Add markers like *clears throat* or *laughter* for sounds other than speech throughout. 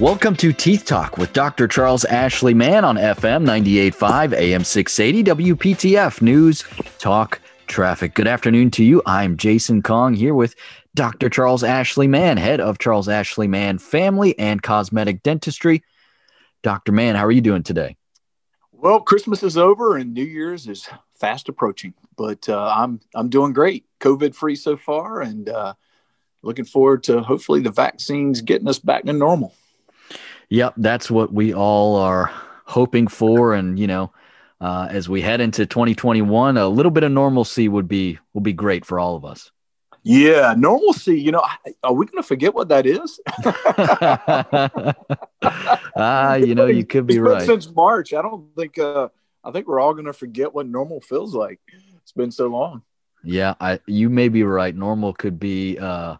Welcome to Teeth Talk with Dr. Charles Ashley Mann on FM 98.5 AM 680 WPTF News Talk Traffic. Good afternoon to you. I'm Jason Kong here with Dr. Charles Ashley Mann, head of Charles Ashley Mann Family and Cosmetic Dentistry. Dr. Mann, how are you doing today? Well, Christmas is over and New Year's is fast approaching, but uh, I'm I'm doing great, COVID free so far, and uh, looking forward to hopefully the vaccines getting us back to normal. Yep, that's what we all are hoping for, and you know, uh, as we head into 2021, a little bit of normalcy would be will be great for all of us. Yeah, normalcy. You know, are we going to forget what that is? *laughs* ah, you know, you could be right. Since March, I don't think. Uh, I think we're all going to forget what normal feels like. It's been so long. Yeah, I you may be right. Normal could be uh,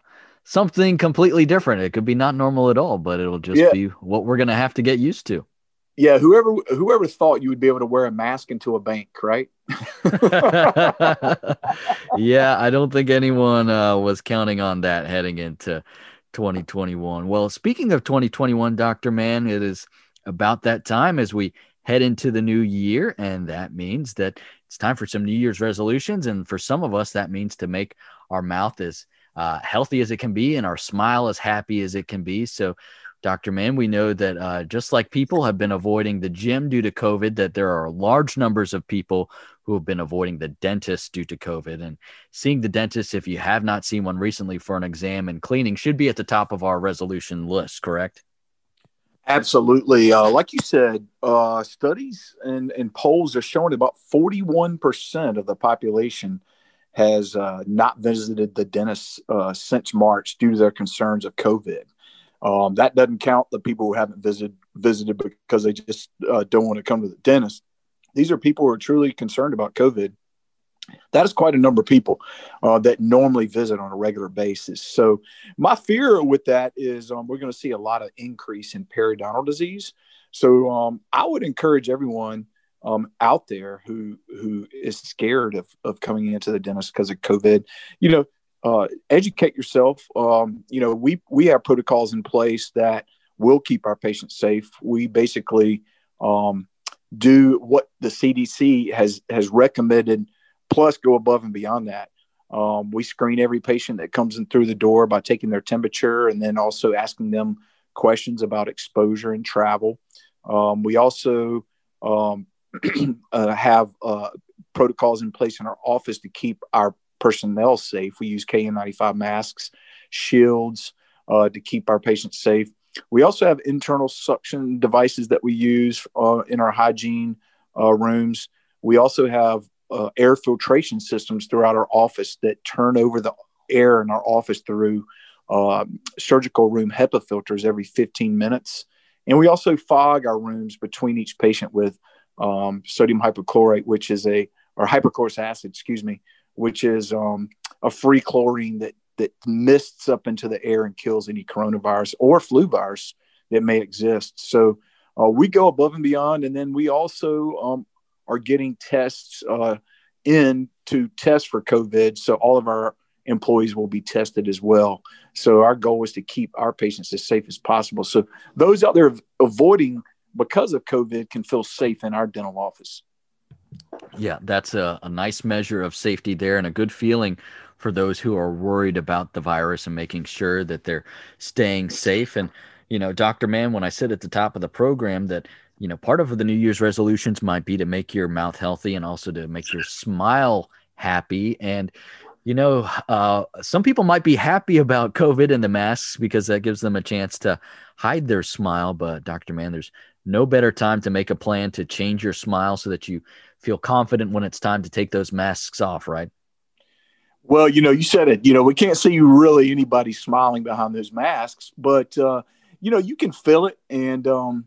something completely different. It could be not normal at all, but it'll just yeah. be what we're going to have to get used to. Yeah, whoever whoever thought you would be able to wear a mask into a bank, right? *laughs* yeah, I don't think anyone uh, was counting on that heading into 2021. Well, speaking of 2021, Dr. Mann, it is about that time as we head into the new year. And that means that it's time for some New Year's resolutions. And for some of us, that means to make our mouth as uh, healthy as it can be and our smile as happy as it can be. So, Dr. Mann, we know that uh, just like people have been avoiding the gym due to COVID, that there are large numbers of people who have been avoiding the dentist due to COVID. And seeing the dentist, if you have not seen one recently for an exam and cleaning, should be at the top of our resolution list, correct? Absolutely. Uh, like you said, uh, studies and, and polls are showing about 41% of the population has uh, not visited the dentist uh, since March due to their concerns of COVID. Um, that doesn't count the people who haven't visited visited because they just uh, don't want to come to the dentist. These are people who are truly concerned about COVID that is quite a number of people uh, that normally visit on a regular basis. So, my fear with that is um, we're going to see a lot of increase in periodontal disease. So, um, I would encourage everyone um, out there who who is scared of, of coming into the dentist because of COVID, you know, uh, educate yourself. Um, you know, we we have protocols in place that will keep our patients safe. We basically um, do what the CDC has has recommended plus go above and beyond that. Um, we screen every patient that comes in through the door by taking their temperature and then also asking them questions about exposure and travel. Um, we also um, *clears throat* uh, have uh, protocols in place in our office to keep our personnel safe. We use KN95 masks, shields uh, to keep our patients safe. We also have internal suction devices that we use uh, in our hygiene uh, rooms. We also have uh, air filtration systems throughout our office that turn over the air in our office through uh, surgical room HEPA filters every 15 minutes. And we also fog our rooms between each patient with um, sodium hypochlorite, which is a, or hypochlorous acid, excuse me, which is um, a free chlorine that, that mists up into the air and kills any coronavirus or flu virus that may exist. So uh, we go above and beyond. And then we also um, are getting tests uh, in to test for COVID. So all of our employees will be tested as well. So our goal is to keep our patients as safe as possible. So those out there avoiding because of COVID can feel safe in our dental office. Yeah, that's a, a nice measure of safety there and a good feeling for those who are worried about the virus and making sure that they're staying safe. And, you know, Dr. Mann, when I said at the top of the program that you know, part of the New Year's resolutions might be to make your mouth healthy and also to make your smile happy. And, you know, uh, some people might be happy about COVID and the masks because that gives them a chance to hide their smile. But, Dr. Mann, there's no better time to make a plan to change your smile so that you feel confident when it's time to take those masks off, right? Well, you know, you said it. You know, we can't see you really anybody smiling behind those masks, but uh, you know, you can feel it. And um,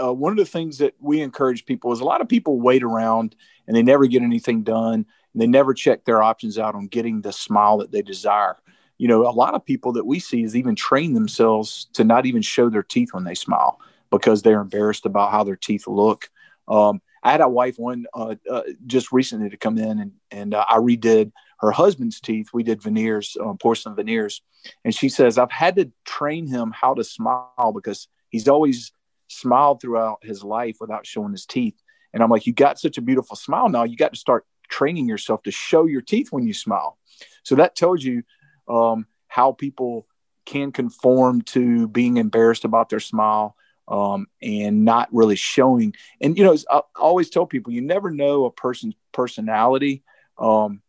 uh, one of the things that we encourage people is a lot of people wait around and they never get anything done and they never check their options out on getting the smile that they desire you know a lot of people that we see is even train themselves to not even show their teeth when they smile because they're embarrassed about how their teeth look um, i had a wife one uh, uh, just recently to come in and, and uh, i redid her husband's teeth we did veneers uh, porcelain veneers and she says i've had to train him how to smile because he's always smiled throughout his life without showing his teeth. And I'm like, you got such a beautiful smile now. You got to start training yourself to show your teeth when you smile. So that tells you um, how people can conform to being embarrassed about their smile um, and not really showing. And you know, I always tell people, you never know a person's personality um,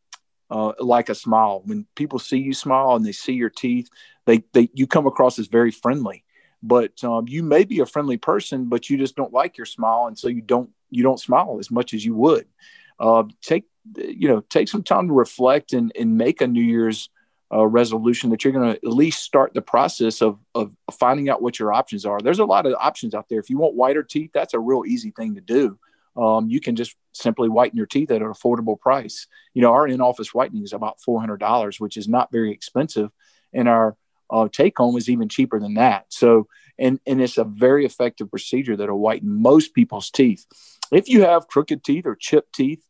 uh, like a smile. When people see you smile and they see your teeth, they they you come across as very friendly. But um, you may be a friendly person, but you just don't like your smile, and so you don't you don't smile as much as you would. Uh, take you know take some time to reflect and, and make a New Year's uh, resolution that you're going to at least start the process of, of finding out what your options are. There's a lot of options out there. If you want whiter teeth, that's a real easy thing to do. Um, you can just simply whiten your teeth at an affordable price. You know, our in-office whitening is about $400, which is not very expensive, and our uh, take home is even cheaper than that. So, and and it's a very effective procedure that'll whiten most people's teeth. If you have crooked teeth or chipped teeth,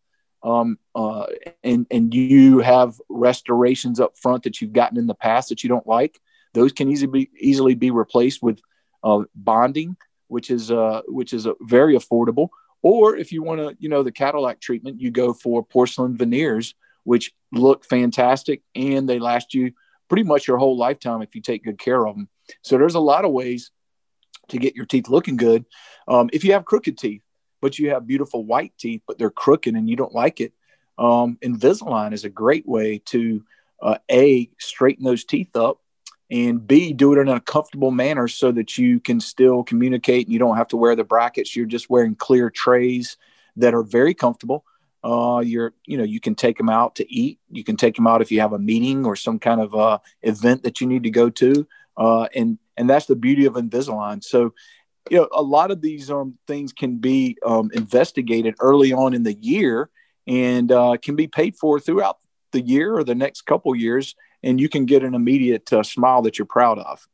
um, uh, and and you have restorations up front that you've gotten in the past that you don't like, those can easily be easily be replaced with uh, bonding, which is uh, which is a very affordable. Or if you want to, you know, the Cadillac treatment, you go for porcelain veneers, which look fantastic and they last you pretty much your whole lifetime if you take good care of them. So there's a lot of ways to get your teeth looking good. Um, if you have crooked teeth, but you have beautiful white teeth, but they're crooked and you don't like it, um, Invisalign is a great way to uh, a straighten those teeth up and b do it in a comfortable manner so that you can still communicate and you don't have to wear the brackets. You're just wearing clear trays that are very comfortable. Uh, you're you know you can take them out to eat. You can take them out if you have a meeting or some kind of uh, event that you need to go to. Uh, and and that's the beauty of invisalign. So you know a lot of these um, things can be um, investigated early on in the year and uh, can be paid for throughout the year or the next couple years and you can get an immediate uh, smile that you're proud of.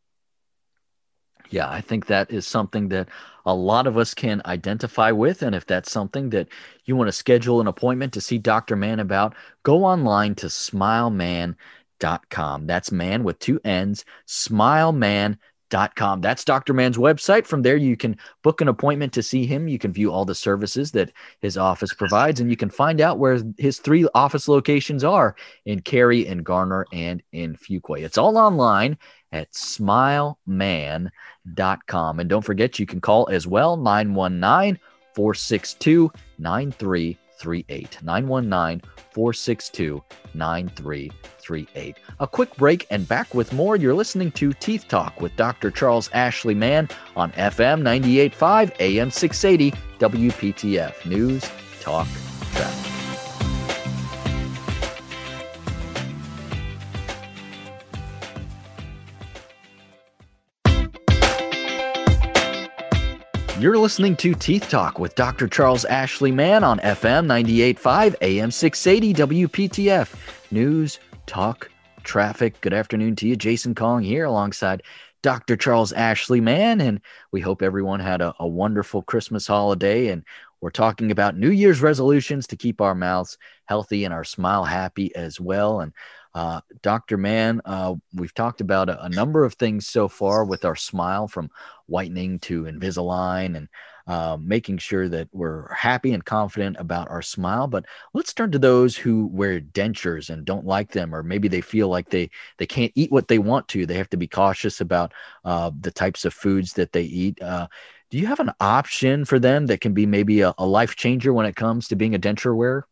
Yeah, I think that is something that a lot of us can identify with. And if that's something that you want to schedule an appointment to see Dr. Mann about, go online to smileman.com. That's man with two N's, smileman.com Com. That's Dr. Mann's website. From there, you can book an appointment to see him. You can view all the services that his office provides, and you can find out where his three office locations are in Cary, in Garner, and in Fuquay. It's all online at smileman.com. And don't forget, you can call as well 919 462 9338. 919 462 9338. A quick break and back with more. You're listening to Teeth Talk with Dr. Charles Ashley Mann on FM 985 AM 680 WPTF News Talk Traffic. You're listening to Teeth Talk with Dr. Charles Ashley Mann on FM 98.5 AM 680 WPTF. News, talk, traffic. Good afternoon to you. Jason Kong here alongside Dr. Charles Ashley Mann. And we hope everyone had a, a wonderful Christmas holiday. And we're talking about New Year's resolutions to keep our mouths healthy and our smile happy as well. And uh, Dr. Mann, uh, we've talked about a, a, number of things so far with our smile from whitening to Invisalign and uh, making sure that we're happy and confident about our smile. But let's turn to those who wear dentures and don't like them, or maybe they feel like they, they can't eat what they want to. They have to be cautious about uh, the types of foods that they eat. Uh, do you have an option for them that can be maybe a, a life changer when it comes to being a denture wearer?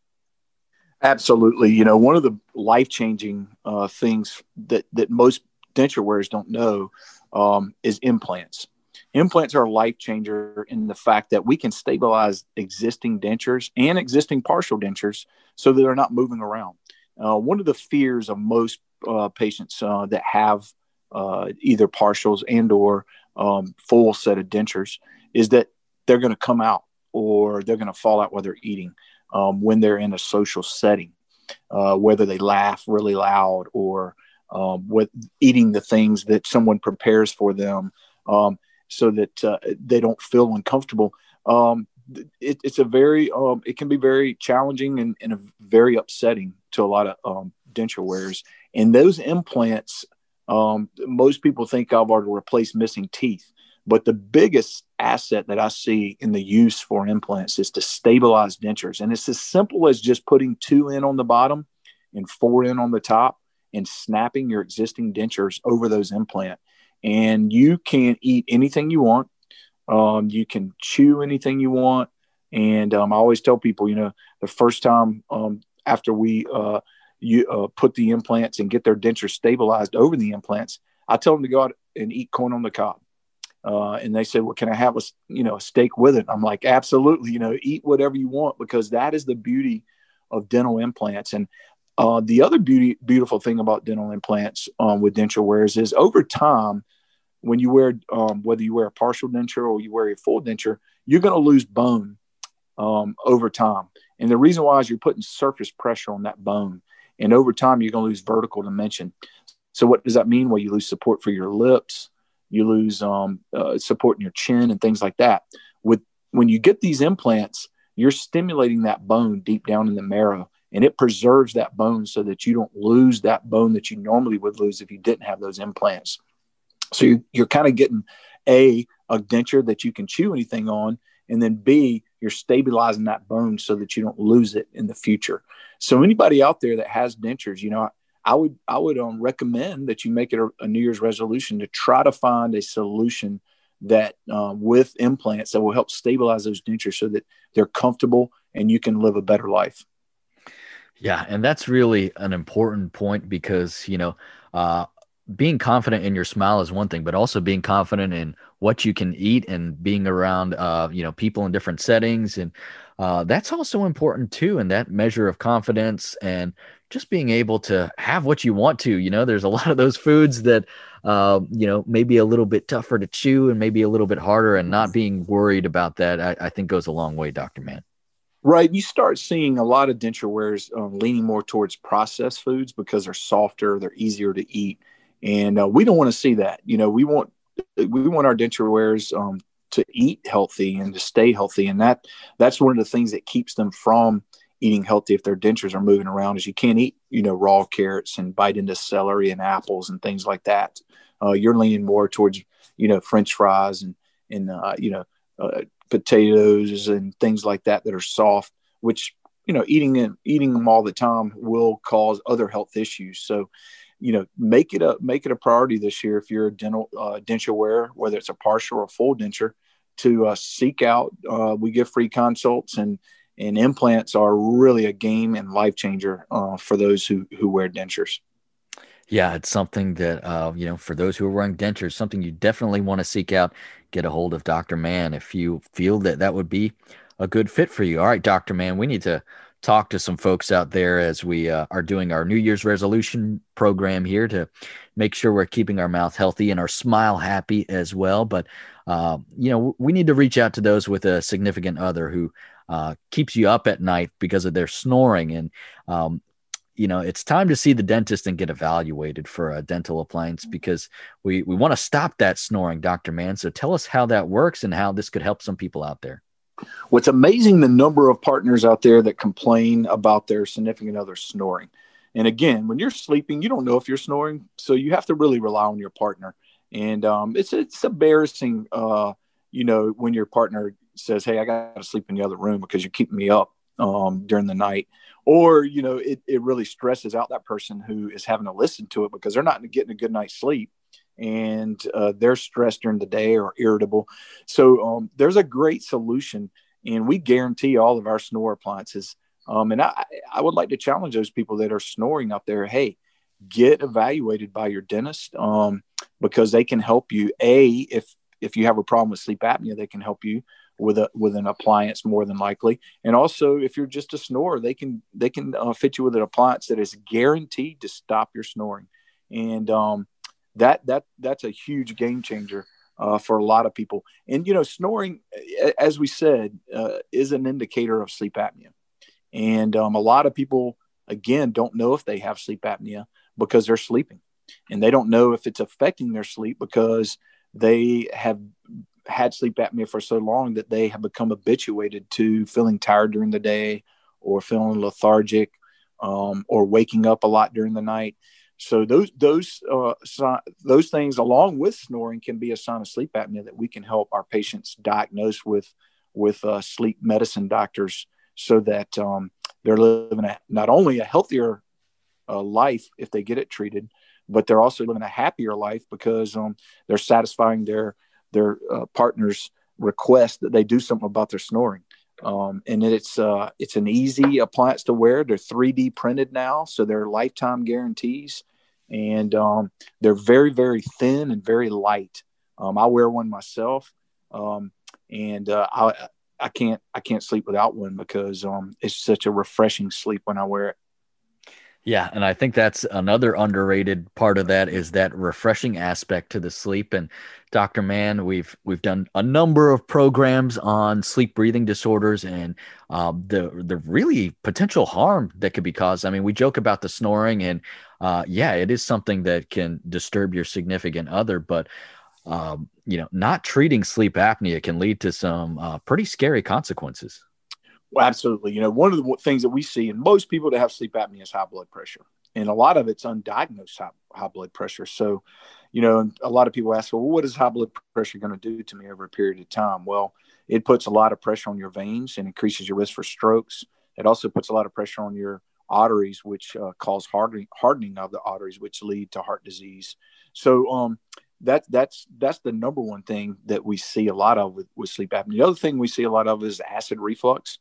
Absolutely. You know, one of the life changing uh, things that, that most denture wearers don't know um, is implants. Implants are a life changer in the fact that we can stabilize existing dentures and existing partial dentures so that they're not moving around. Uh, one of the fears of most uh, patients uh, that have uh, either partials and or um, full set of dentures is that they're going to come out or they're going to fall out while they're eating um, when they're in a social setting, uh, whether they laugh really loud or um, with eating the things that someone prepares for them um, so that uh, they don't feel uncomfortable. Um, it, it's a very, um, it can be very challenging and, and very upsetting to a lot of um, denture wearers. And those implants, most people think of are to replace missing teeth But the biggest asset that I see in the use for implants is to stabilize dentures. And it's as simple as just putting two in on the bottom and four in on the top and snapping your existing dentures over those implant. And you can eat anything you want. Um, you can chew anything you want. And um, I always tell people, you know, the first time um, after we uh, you uh, put the implants and get their dentures stabilized over the implants, I tell them to go out and eat corn on the cob. Uh, and they said, "Well, can I have a you know a steak with it?" I'm like, "Absolutely, you know, eat whatever you want because that is the beauty of dental implants." And uh, the other beauty beautiful thing about dental implants um, with denture wearers is over time, when you wear um, whether you wear a partial denture or you wear a full denture, you're going to lose bone um, over time. And the reason why is you're putting surface pressure on that bone, and over time you're going to lose vertical dimension. So what does that mean? Well, you lose support for your lips you lose um, uh, support in your chin and things like that. With when you get these implants, you're stimulating that bone deep down in the marrow, and it preserves that bone so that you don't lose that bone that you normally would lose if you didn't have those implants. So you're, you're kind of getting a a denture that you can chew anything on, and then B, you're stabilizing that bone so that you don't lose it in the future. So anybody out there that has dentures, you know, I would I would um, recommend that you make it a, a, New Year's resolution to try to find a solution that um, with implants that will help stabilize those dentures so that they're comfortable and you can live a better life. Yeah, and that's really an important point because you know uh, being confident in your smile is one thing, but also being confident in what you can eat and being around uh, you know people in different settings and uh, that's also important too and that measure of confidence and just being able to have what you want to you know? There's a lot of those foods that uh, you know maybe a little bit tougher to chew and maybe a little bit harder and not being worried about that i, I think goes a long way dr Mann. right. You start seeing a lot of denture wearers um, leaning more towards processed foods because they're softer they're easier to eat and uh, we don't want to see that. You know we want we want our denture wearers um, to eat healthy and to stay healthy and that that's one of the things that keeps them from eating healthy if their dentures are moving around is you can't eat you know raw carrots and bite into celery and apples and things like that uh, you're leaning more towards you know french fries and and uh, you know uh, potatoes and things like that that are soft which you know eating eating them all the time will cause other health issues so you know make it a make it a priority this year if you're a dental uh, denture wearer whether it's a partial or a full denture to uh, seek out. Uh, we give free consults, and and implants are really a game and life changer uh, for those who who wear dentures. Yeah, it's something that uh, you know for those who are wearing dentures, something you definitely want to seek out. Get a hold of Dr. Mann if you feel that that would be a good fit for you. All right, Dr. Mann, we need to talk to some folks out there as we uh, are doing our New Year's resolution program here to make sure we're keeping our mouth healthy and our smile happy as well. But uh, you know, we need to reach out to those with a significant other who uh, keeps you up at night because of their snoring. And, um, you know, it's time to see the dentist and get evaluated for a dental appliance because we, we want to stop that snoring, Dr. Mann. So tell us how that works and how this could help some people out there. What's amazing the number of partners out there that complain about their significant other snoring. And again, when you're sleeping, you don't know if you're snoring, so you have to really rely on your partner and um, it's it's embarrassing, uh, you know, when your partner says, "Hey, I got to sleep in the other room because you're keeping me up um, during the night," or you know, it it really stresses out that person who is having to listen to it because they're not getting a good night's sleep and uh, they're stressed during the day or irritable. So um, there's a great solution, and we guarantee all of our snore appliances. Um, and I, I would like to challenge those people that are snoring out there. Hey, get evaluated by your dentist um, because they can help you. A, if if you have a problem with sleep apnea, they can help you with a with an appliance more than likely. And also, if you're just a snorer, they can they can uh, fit you with an appliance that is guaranteed to stop your snoring. And um, that that that's a huge game changer uh, for a lot of people. And you know, snoring, as we said, uh, is an indicator of sleep apnea. And um, a lot of people, again, don't know if they have sleep apnea because they're sleeping and they don't know if it's affecting their sleep because they have had sleep apnea for so long that they have become habituated to feeling tired during the day or feeling lethargic um, or waking up a lot during the night. So those those uh, those things, along with snoring, can be a sign of sleep apnea that we can help our patients diagnose with with uh, sleep medicine doctors, so that um, they're living a, not only a healthier uh, life if they get it treated, but they're also living a happier life because um, they're satisfying their their uh, partner's request that they do something about their snoring. Um, and it's uh, it's an easy appliance to wear. They're 3D printed now, so they're lifetime guarantees, and um, they're very very thin and very light. Um, I wear one myself, um, and uh, I I can't I can't sleep without one because um, it's such a refreshing sleep when I wear it. Yeah, and I think that's another underrated part of that is that refreshing aspect to the sleep. And Dr. Mann, we've we've done a number of programs on sleep breathing disorders and um, the the really potential harm that could be caused. I mean, we joke about the snoring, and uh, yeah, it is something that can disturb your significant other, but um, you know, not treating sleep apnea can lead to some uh, pretty scary consequences. Well, absolutely. You know, one of the things that we see in most people that have sleep apnea is high blood pressure, and a lot of it's undiagnosed high, high blood pressure. So, you know, a lot of people ask, well, what is high blood pressure going to do to me over a period of time? Well, it puts a lot of pressure on your veins and increases your risk for strokes. It also puts a lot of pressure on your arteries, which uh, cause hardening, hardening of the arteries, which lead to heart disease. So, um, that that's that's the number one thing that we see a lot of with, with sleep apnea. The other thing we see a lot of is acid reflux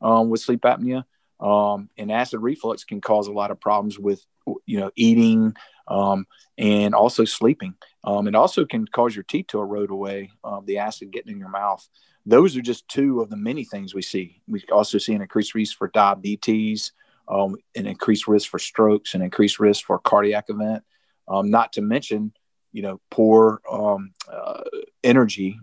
um, with sleep apnea. Um, and acid reflux can cause a lot of problems with, you know, eating um, and also sleeping. Um, it also can cause your teeth to erode away, uh, the acid getting in your mouth. Those are just two of the many things we see. We also see an increased risk for diabetes, um, an increased risk for strokes, an increased risk for cardiac event. Um, not to mention, you know, poor um, uh, energy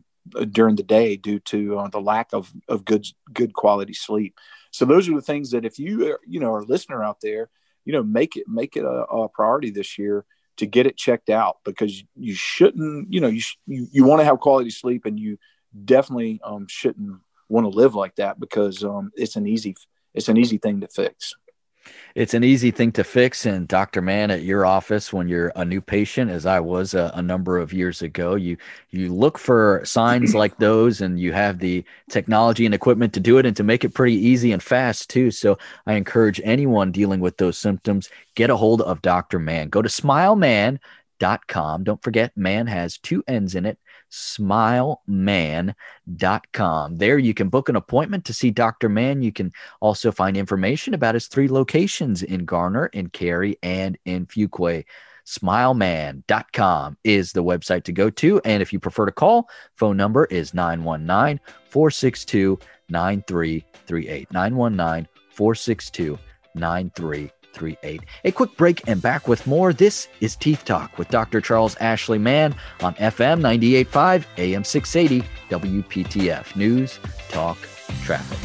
during the day due to uh, the lack of, of good good quality sleep. So those are the things that if you you know are a listener out there, you know make it make it a, a priority this year to get it checked out because you shouldn't you know you you, you want to have quality sleep and you definitely um, shouldn't want to live like that because um, it's an easy it's an easy thing to fix it's an easy thing to fix. And Dr. Mann, at your office, when you're a new patient, as I was a, a, number of years ago, you you look for signs *clears throat* like those, and you have the technology and equipment to do it, and to make it pretty easy and fast too. So I encourage anyone dealing with those symptoms get a hold of Dr. Mann. Go to SmileMan.com. Don't forget, man has two N's in it smileman.com. There you can book an appointment to see Dr. Mann. You can also find information about his three locations in Garner, in Cary, and in Fuquay. Smileman.com is the website to go to. And if you prefer to call, phone number is 919 462 9338. 919 462 9338. 838. A quick break and back with more. This is Teeth Talk with Dr. Charles Ashley Mann on FM 985 AM 680 WPTF News, Talk, Traffic.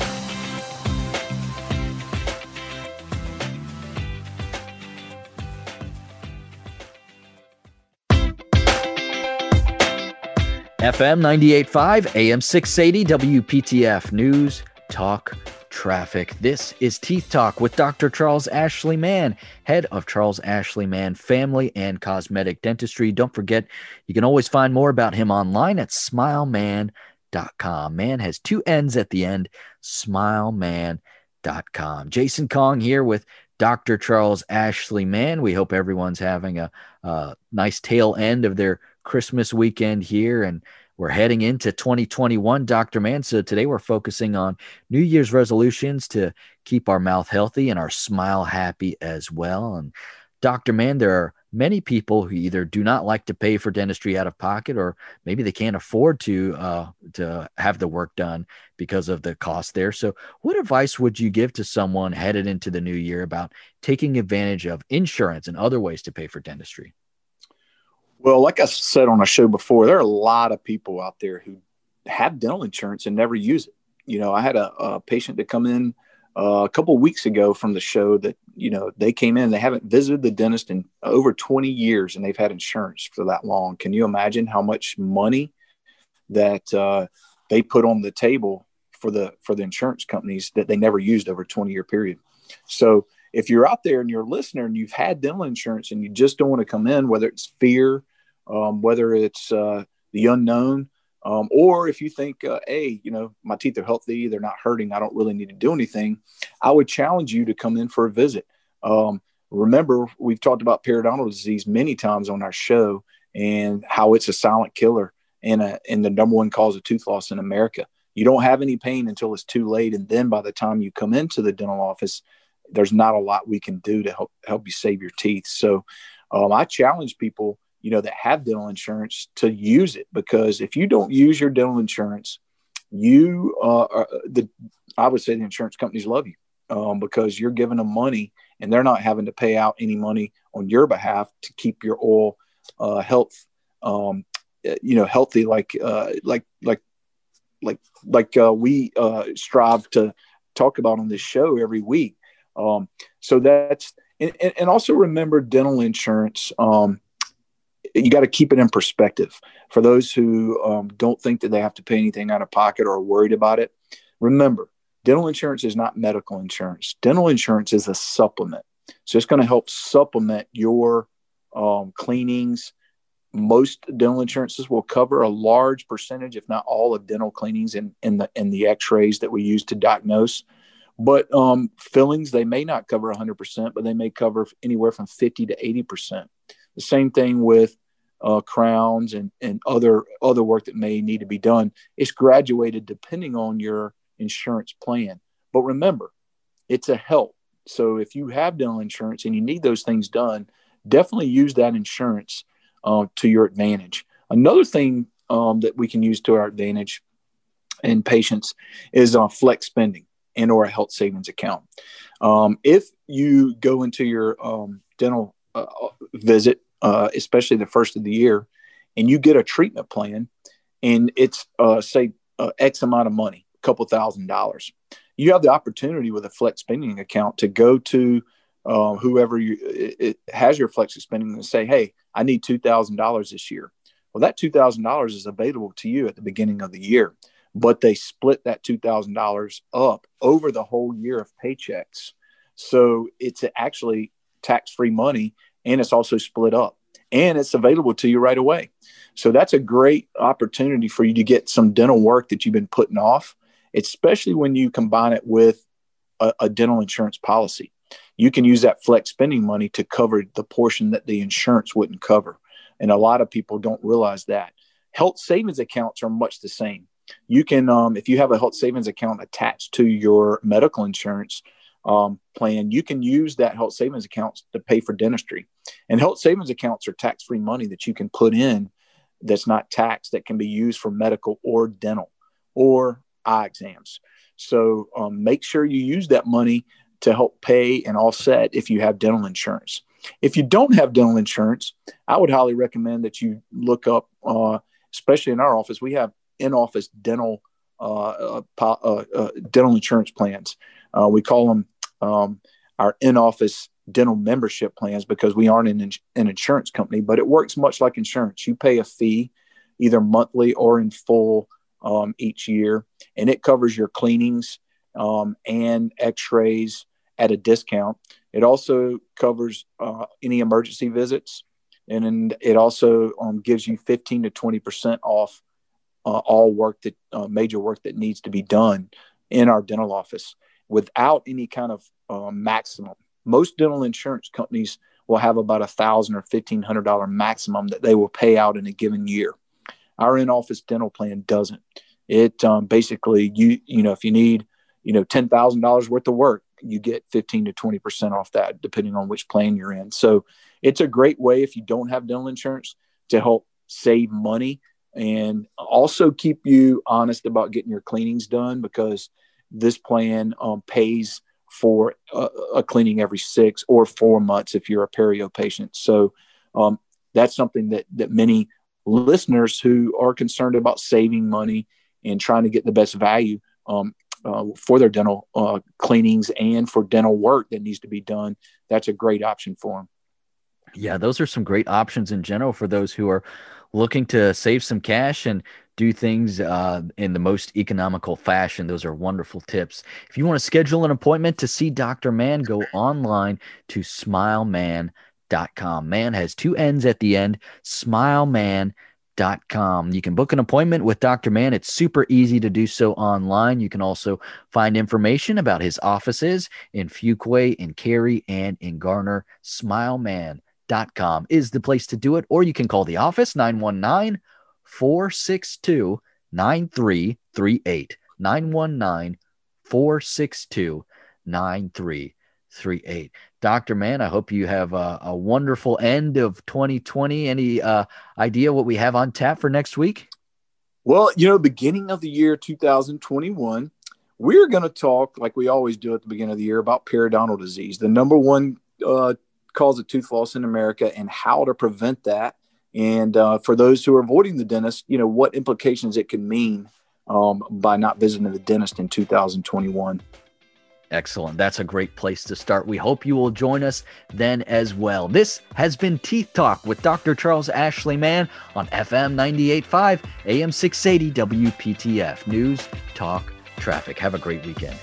FM 985 AM 680 WPTF News, Talk, traffic. This is Teeth Talk with Dr. Charles Ashley Mann, head of Charles Ashley Mann Family and Cosmetic Dentistry. Don't forget, you can always find more about him online at smileman.com. Man has two N's at the end, smileman.com. Jason Kong here with Dr. Charles Ashley Mann. We hope everyone's having a, a nice tail end of their Christmas weekend here and we're heading into 2021, Dr. Mann. So today we're focusing on New Year's resolutions to keep our mouth healthy and our smile happy as well. And Dr. Mann, there are many people who either do not like to pay for dentistry out of pocket or maybe they can't afford to uh, to have the work done because of the cost there so what advice would you give to someone headed into the new year about taking advantage of insurance and other ways to pay for dentistry well, like I said on a show before, there are a lot of people out there who have dental insurance and never use it. You know, I had a, a patient to come in uh, a couple weeks ago from the show that you know they came in they haven't visited the dentist in over 20 years and they've had insurance for that long can you imagine how much money that uh, they put on the table for the for the insurance companies that they never used over a 20 year period so if you're out there and you're a listener and you've had dental insurance and you just don't want to come in, whether it's fear, um, whether it's uh, the unknown, um, or if you think, uh, hey, you know, my teeth are healthy, they're not hurting, I don't really need to do anything, I would challenge you to come in for a visit. Um, remember, we've talked about periodontal disease many times on our show and how it's a silent killer and, a, and the number one cause of tooth loss in America. You don't have any pain until it's too late. And then by the time you come into the dental office, there's not a lot we can do to help, help you save your teeth. So um, I challenge people you know that have dental insurance to use it because if you don't use your dental insurance you uh, are, the i would say the insurance companies love you um, because you're giving them money and they're not having to pay out any money on your behalf to keep your oral uh, health um, you know healthy like uh, like like like like uh, we uh, strive to talk about on this show every week um, so that's and, and also remember dental insurance um, you got to keep it in perspective. For those who um, don't think that they have to pay anything out of pocket or are worried about it, remember, dental insurance is not medical insurance. Dental insurance is a supplement. So it's going to help supplement your um, cleanings. Most dental insurances will cover a large percentage, if not all, of dental cleanings in, in the in the X-rays that we use to diagnose. But um, fillings they may not cover 100%, but they may cover anywhere from 50 to 80%. The same thing with uh, crowns and, and other other work that may need to be done. It's graduated depending on your insurance plan. But remember, it's a help. So if you have dental insurance and you need those things done, definitely use that insurance uh, to your advantage. Another thing um, that we can use to our advantage in patients is uh, flex spending and or a health savings account. Um, if you go into your um, dental uh, visit uh, especially the first of the year, and you get a treatment plan, and it's uh, say uh, X amount of money, a couple thousand dollars, you have the opportunity with a flex spending account to go to uh, whoever you it, it has your flex spending and say, "Hey, I need two thousand dollars this year." Well, that two thousand dollars is available to you at the beginning of the year, but they split that two thousand dollars up over the whole year of paychecks. So it's actually tax free money and it's also split up and it's available to you right away. So that's a great opportunity for you to get some dental work that you've been putting off, especially when you combine it with a, a dental insurance policy. You can use that flex spending money to cover the portion that the insurance wouldn't cover. And a lot of people don't realize that. Health savings accounts are much the same. You can, um, if you have a health savings account attached to your medical insurance, um, plan, you can use that health savings account to pay for dentistry. And health savings accounts are tax free money that you can put in that's not taxed that can be used for medical or dental or eye exams. So um, make sure you use that money to help pay and offset if you have dental insurance. If you don't have dental insurance, I would highly recommend that you look up, uh, especially in our office, we have in office dental uh, uh, uh, uh, dental insurance plans. Uh, we call them um, our in-office dental membership plans because we aren't an, an insurance company, but it works much like insurance. You pay a fee either monthly or in full um, each year, and it covers your cleanings um, and x-rays at a discount. It also covers uh, any emergency visits, and it also um, gives you 15 to 20 percent off uh, all work that uh, major work that needs to be done in our dental office without any kind of uh, maximum. Most dental insurance companies will have about a thousand or fifteen hundred dollar maximum that they will pay out in a given year. Our in-office dental plan doesn't. It um, basically you you know if you need you know ten thousand dollars worth of work, you get fifteen to twenty percent off that, depending on which plan you're in. So it's a great way if you don't have dental insurance to help save money and also keep you honest about getting your cleanings done because this plan um, pays for a, a, cleaning every six or four months if you're a perio patient. So um, that's something that that many listeners who are concerned about saving money and trying to get the best value um, uh, for their dental uh, cleanings and for dental work that needs to be done, that's a great option for them. Yeah, those are some great options in general for those who are looking to save some cash and do things uh, in the most economical fashion. Those are wonderful tips. If you want to schedule an appointment to see Dr. Mann, go online to smileman.com. Man has two N's at the end, smileman.com. You can book an appointment with Dr. Mann. It's super easy to do so online. You can also find information about his offices in Fuquay, in Cary, and in Garner. Smileman.com is the place to do it, or you can call the office 919 462 9338. 919 462 9338. Dr. Mann, I hope you have a, a, wonderful end of 2020. Any uh, idea what we have on tap for next week? Well, you know, beginning of the year 2021, we're going to talk, like we always do at the beginning of the year, about periodontal disease, the number one uh, cause of tooth loss in America, and how to prevent that. And uh, for those who are avoiding the dentist, you know, what implications it can mean um, by not visiting the dentist in 2021. Excellent. That's a great place to start. We hope you will join us then as well. This has been Teeth Talk with Dr. Charles Ashley Mann on FM 98.5, AM 680 WPTF. News, talk, traffic. Have a great weekend.